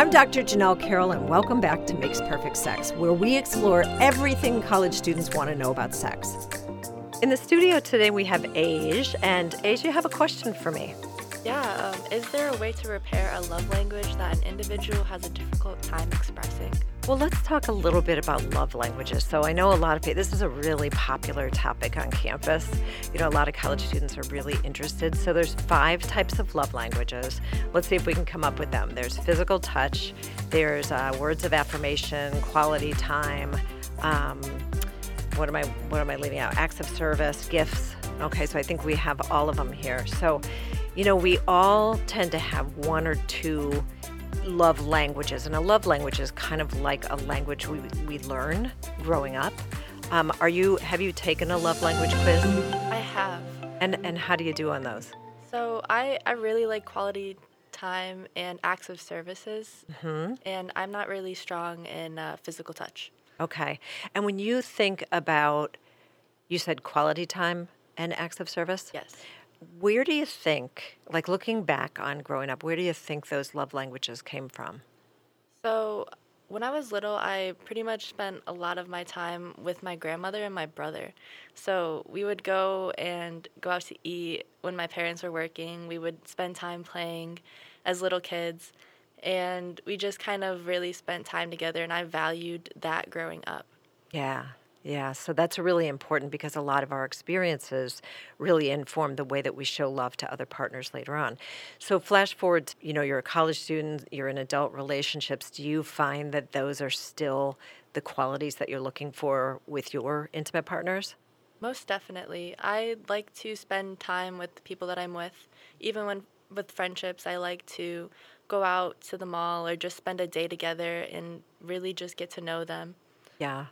I'm Dr. Janell Carroll, and welcome back to Makes Perfect Sex, where we explore everything college students want to know about sex. In the studio today, we have Aysiaa, and Aysiaa, you have a question for me. Yeah, um, is there a way to repair a love language that an individual has a difficult time expressing? Well, let's talk a little bit about love languages. So, I know a lot of people, this is a really popular topic on campus. You know, a lot of college students are really interested. So, there's five types of love languages. Let's see if we can come up with them. There's physical touch, there's uh, words of affirmation, quality time. Um, what am I what am I leaving out? Acts of service, gifts. Okay, so I think we have all of them here. So, you know, we all tend to have one or two love languages, and a love language is kind of like a language we, we learn growing up. Um, are you have you taken a love language quiz? I have. And and how do you do on those? So I, I really like quality time and acts of services, hmm and I'm not really strong in uh, physical touch. Okay. And when you think about, you said quality time and acts of service. Yes. Where do you think, like looking back on growing up, where do you think those love languages came from? So when I was little, I pretty much spent a lot of my time with my grandmother and my brother. So we would go and go out to eat when my parents were working. We would spend time playing as little kids. And we just kind of really spent time together, and I valued that growing up. Yeah. Yeah. So that's really important because a lot of our experiences really inform the way that we show love to other partners later on. So flash forward, you know, you're a college student, you're in adult relationships. Do you find that those are still the qualities that you're looking for with your intimate partners? Most definitely. I like to spend time with the people that I'm with. Even when with friendships, I like to go out to the mall or just spend a day together and really just get to know them. Yeah.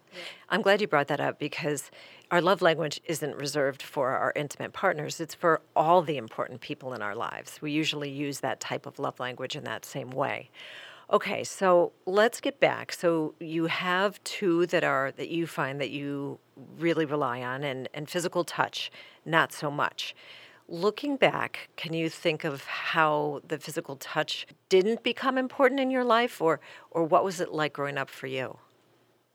I'm glad you brought that up because our love language isn't reserved for our intimate partners. It's for all the important people in our lives. We usually use that type of love language in that same way. Okay, so let's get back. So you have two that are that you find that you really rely on and, and physical touch, not so much. Looking back, can you think of how the physical touch didn't become important in your life or or what was it like growing up for you?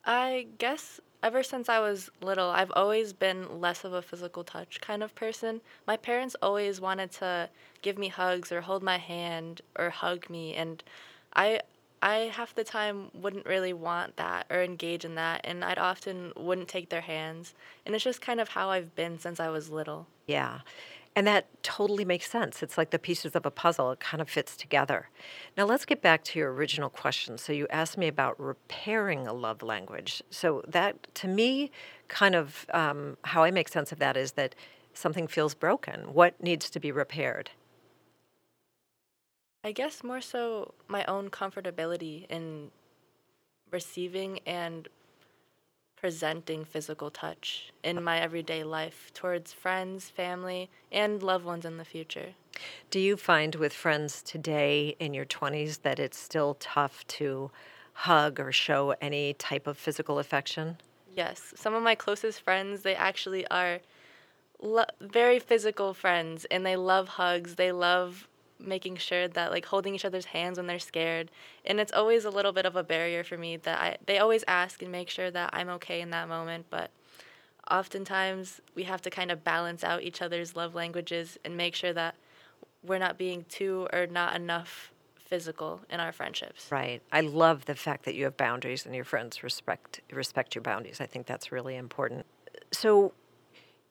I guess ever since I was little, I've always been less of a physical touch kind of person. My parents always wanted to give me hugs or hold my hand or hug me and I I half the time wouldn't really want that or engage in that and I'd often wouldn't take their hands. And it's just kind of how I've been since I was little. Yeah. And that totally makes sense. It's like the pieces of a puzzle, it kind of fits together. Now, let's get back to your original question. So, you asked me about repairing a love language. So, that to me, kind of um, how I make sense of that is that something feels broken. What needs to be repaired? I guess more so my own comfortability in receiving and presenting physical touch in my everyday life towards friends, family, and loved ones in the future. Do you find with friends today in your 20s that it's still tough to hug or show any type of physical affection? Yes, some of my closest friends, they actually are lo- very physical friends and they love hugs. They love making sure that like holding each other's hands when they're scared and it's always a little bit of a barrier for me that I they always ask and make sure that I'm okay in that moment but oftentimes we have to kind of balance out each other's love languages and make sure that we're not being too or not enough physical in our friendships. Right. I love the fact that you have boundaries and your friends respect respect your boundaries. I think that's really important. So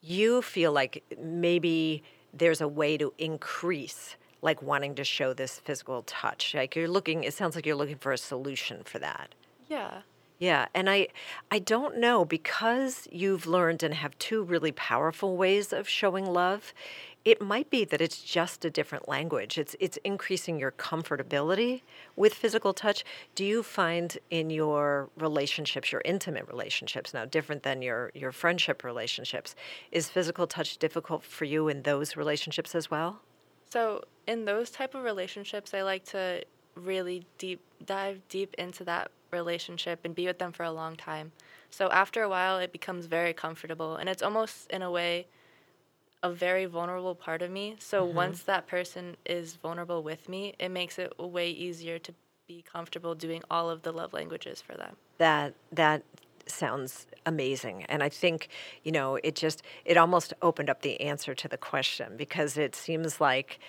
you feel like maybe there's a way to increase like wanting to show this physical touch. Like you're looking it sounds like you're looking for a solution for that. Yeah. Yeah, and I I don't know because you've learned and have two really powerful ways of showing love. It might be that it's just a different language. It's it's increasing your comfortability with physical touch. Do you find in your relationships, your intimate relationships now different than your your friendship relationships, is physical touch difficult for you in those relationships as well? So in those type of relationships, I like to really deep dive deep into that relationship and be with them for a long time. So after a while, it becomes very comfortable, and it's almost in a way a very vulnerable part of me. So Mhm. once that person is vulnerable with me, it makes it way easier to be comfortable doing all of the love languages for them. That that sounds amazing and i think you know it just it almost opened up the answer to the question because it seems like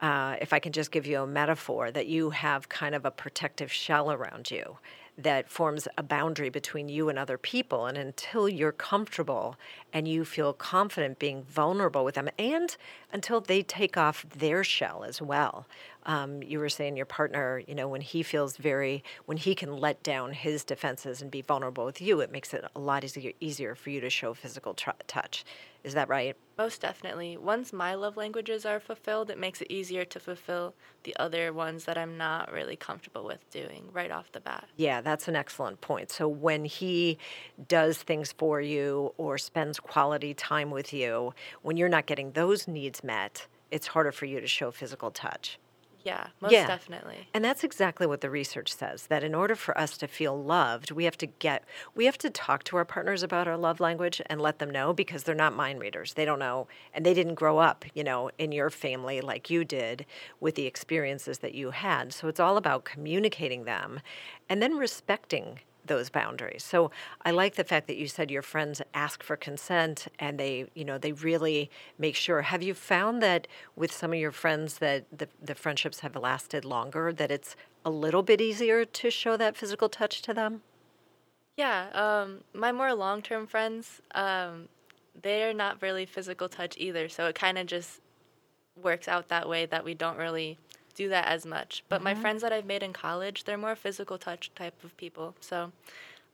uh, if I can just give you a metaphor, that you have kind of a protective shell around you that forms a boundary between you and other people. And until you're comfortable and you feel confident being vulnerable with them, and until they take off their shell as well. Um, you were saying your partner, you know, when he feels very, when he can let down his defenses and be vulnerable with you, it makes it a lot easier, easier for you to show physical tr- touch. Is that right? Most definitely. Once my love languages are fulfilled, it makes it easier to fulfill the other ones that I'm not really comfortable with doing right off the bat. Yeah, that's an excellent point. So when he does things for you or spends quality time with you, when you're not getting those needs met, it's harder for you to show physical touch. Yeah, most Yeah. definitely. And that's exactly what the research says that in order for us to feel loved, we have to get we have to talk to our partners about our love language and let them know because they're not mind readers. They don't know and they didn't grow up, you know, in your family like you did with the experiences that you had. So it's all about communicating them and then respecting those boundaries. So I like the fact that you said your friends ask for consent and they, you know, they really make sure. Have you found that with some of your friends that the, the friendships have lasted longer, that it's a little bit easier to show that physical touch to them? Yeah, um, my more long term friends, um, they're not really physical touch either. So it kind of just works out that way that we don't really do that as much. But my mm-hmm. friends that I've made in college, they're more physical touch type of people. So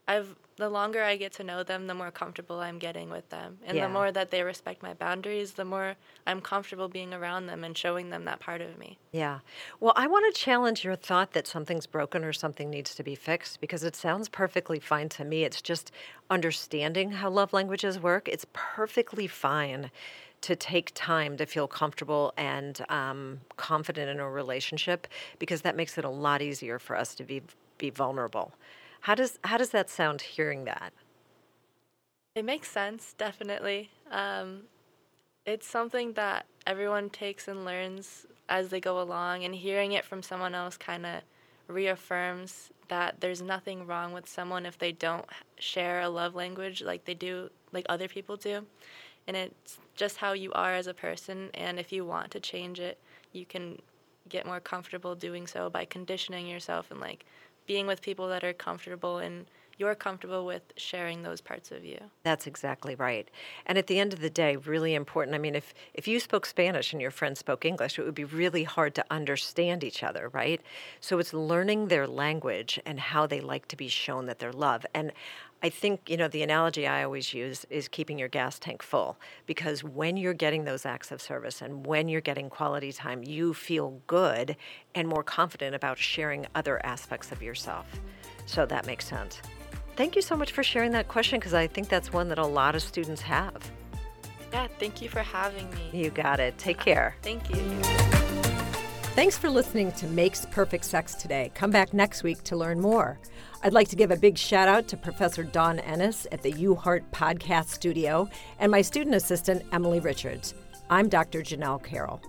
I've the longer I get to know them, the more comfortable I'm getting with them. And Yeah. the more that they respect my boundaries, the more I'm comfortable being around them and showing them that part of me. Yeah. Well, I want to challenge your thought that something's broken or something needs to be fixed because it sounds perfectly fine to me. It's just understanding how love languages work. It's perfectly fine to take time to feel comfortable and um, confident in a relationship because that makes it a lot easier for us to be be vulnerable. How does how does that sound hearing that? It makes sense, definitely. Um, it's something that everyone takes and learns as they go along, and hearing it from someone else kind of reaffirms that there's nothing wrong with someone if they don't share a love language like they do, like other people do. And it's just how you are as a person, and if you want to change it, you can get more comfortable doing so by conditioning yourself and like being with people that are comfortable and you're comfortable with sharing those parts of you. That's exactly right. And at the end of the day, really important. I mean, if if you spoke Spanish and your friend spoke English, it would be really hard to understand each other, right? So it's learning their language and how they like to be shown that they're loved. And I think, you know, the analogy I always use is keeping your gas tank full because when you're getting those acts of service and when you're getting quality time, you feel good and more confident about sharing other aspects of yourself. So that makes sense. Thank you so much for sharing that question because I think that's one that a lot of students have. Yeah, thank you for having me. You got it. Take uh, care. Thank you. Thanks for listening to Makes Perfect Sex today. Come back next week to learn more. I'd like to give a big shout out to Professor Don Ennis at the UHart Podcast Studio and my student assistant, Emily Richards. I'm Dr. Janell Carroll.